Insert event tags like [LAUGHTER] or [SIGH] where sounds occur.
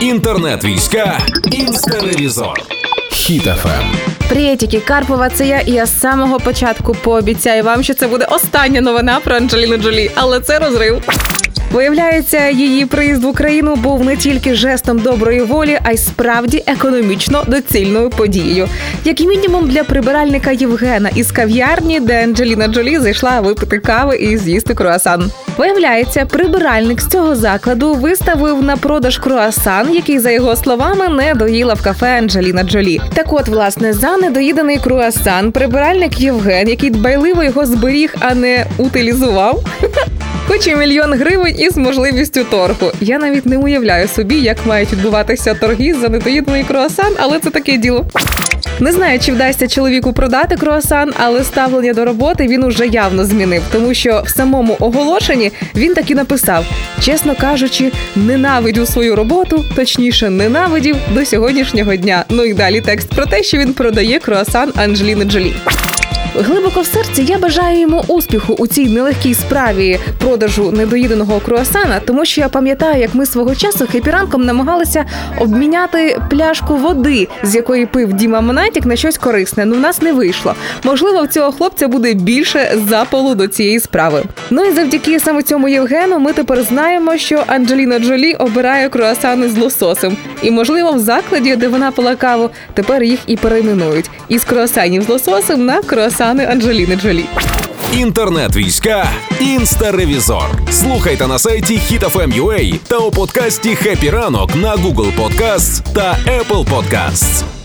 Інтернет-війська Інстеревізор. Хіт-ФМ. Приєтіки, Карпова, це я, і я з самого початку пообіцяю вам, що це буде остання новина про Анджеліну Джолі, але це розрив. Виявляється, її приїзд в Україну був не тільки жестом доброї волі, а й справді економічно доцільною подією, як мінімум для прибиральника Євгена із кав'ярні, де Анджеліна Джолі зайшла випити кави і з'їсти круасан. Виявляється, прибиральник з цього закладу виставив на продаж круасан, який, за його словами, не доїла в кафе Анджеліна Джолі. Так, от, власне, за недоїдений круасан, прибиральник Євген, який дбайливо його зберіг, а не утилізував. [LAUGHS] Хоче мільйон гривень із можливістю торгу. Я навіть не уявляю собі, як мають відбуватися торги за недоїдений круасан, але це таке діло. Не знаю, чи вдасться чоловіку продати круасан, але ставлення до роботи він уже явно змінив, тому що в самому оголошенні він так і написав: чесно кажучи, ненавиджу свою роботу, точніше, ненавидів до сьогоднішнього дня. Ну і далі текст про те, що він продає круасан Анджеліни Джолі. Глибоко в серці я бажаю йому успіху у цій нелегкій справі продажу недоїденого круасана, тому що я пам'ятаю, як ми свого часу хепіранком намагалися обміняти пляшку води, з якої пив Діма Монатік, на щось корисне. Ну в нас не вийшло. Можливо, в цього хлопця буде більше запалу до цієї справи. Ну і завдяки саме цьому Євгену, ми тепер знаємо, що Анджеліна Джолі обирає круасани з лососем. І можливо, в закладі, де вона пила каву, тепер їх і перейменують із круасанів з лососем на круасани Анджеліни Джолі. Інтернет-війська інстаревізор. Слухайте на сайті HitFM.ua та у подкасті «Хеппі ранок» на Google Podcasts та Apple Podcasts.